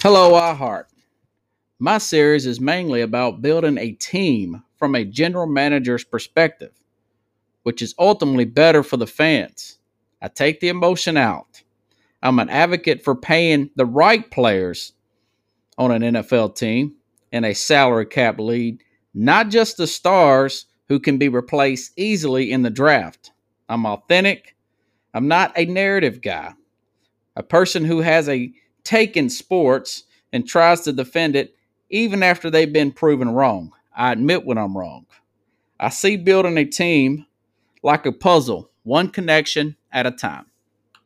Hello, iHeart. My series is mainly about building a team from a general manager's perspective, which is ultimately better for the fans. I take the emotion out. I'm an advocate for paying the right players on an NFL team in a salary cap league, not just the stars who can be replaced easily in the draft. I'm authentic. I'm not a narrative guy. A person who has a take in sports and tries to defend it even after they've been proven wrong. I admit when I'm wrong. I see building a team like a puzzle, one connection at a time.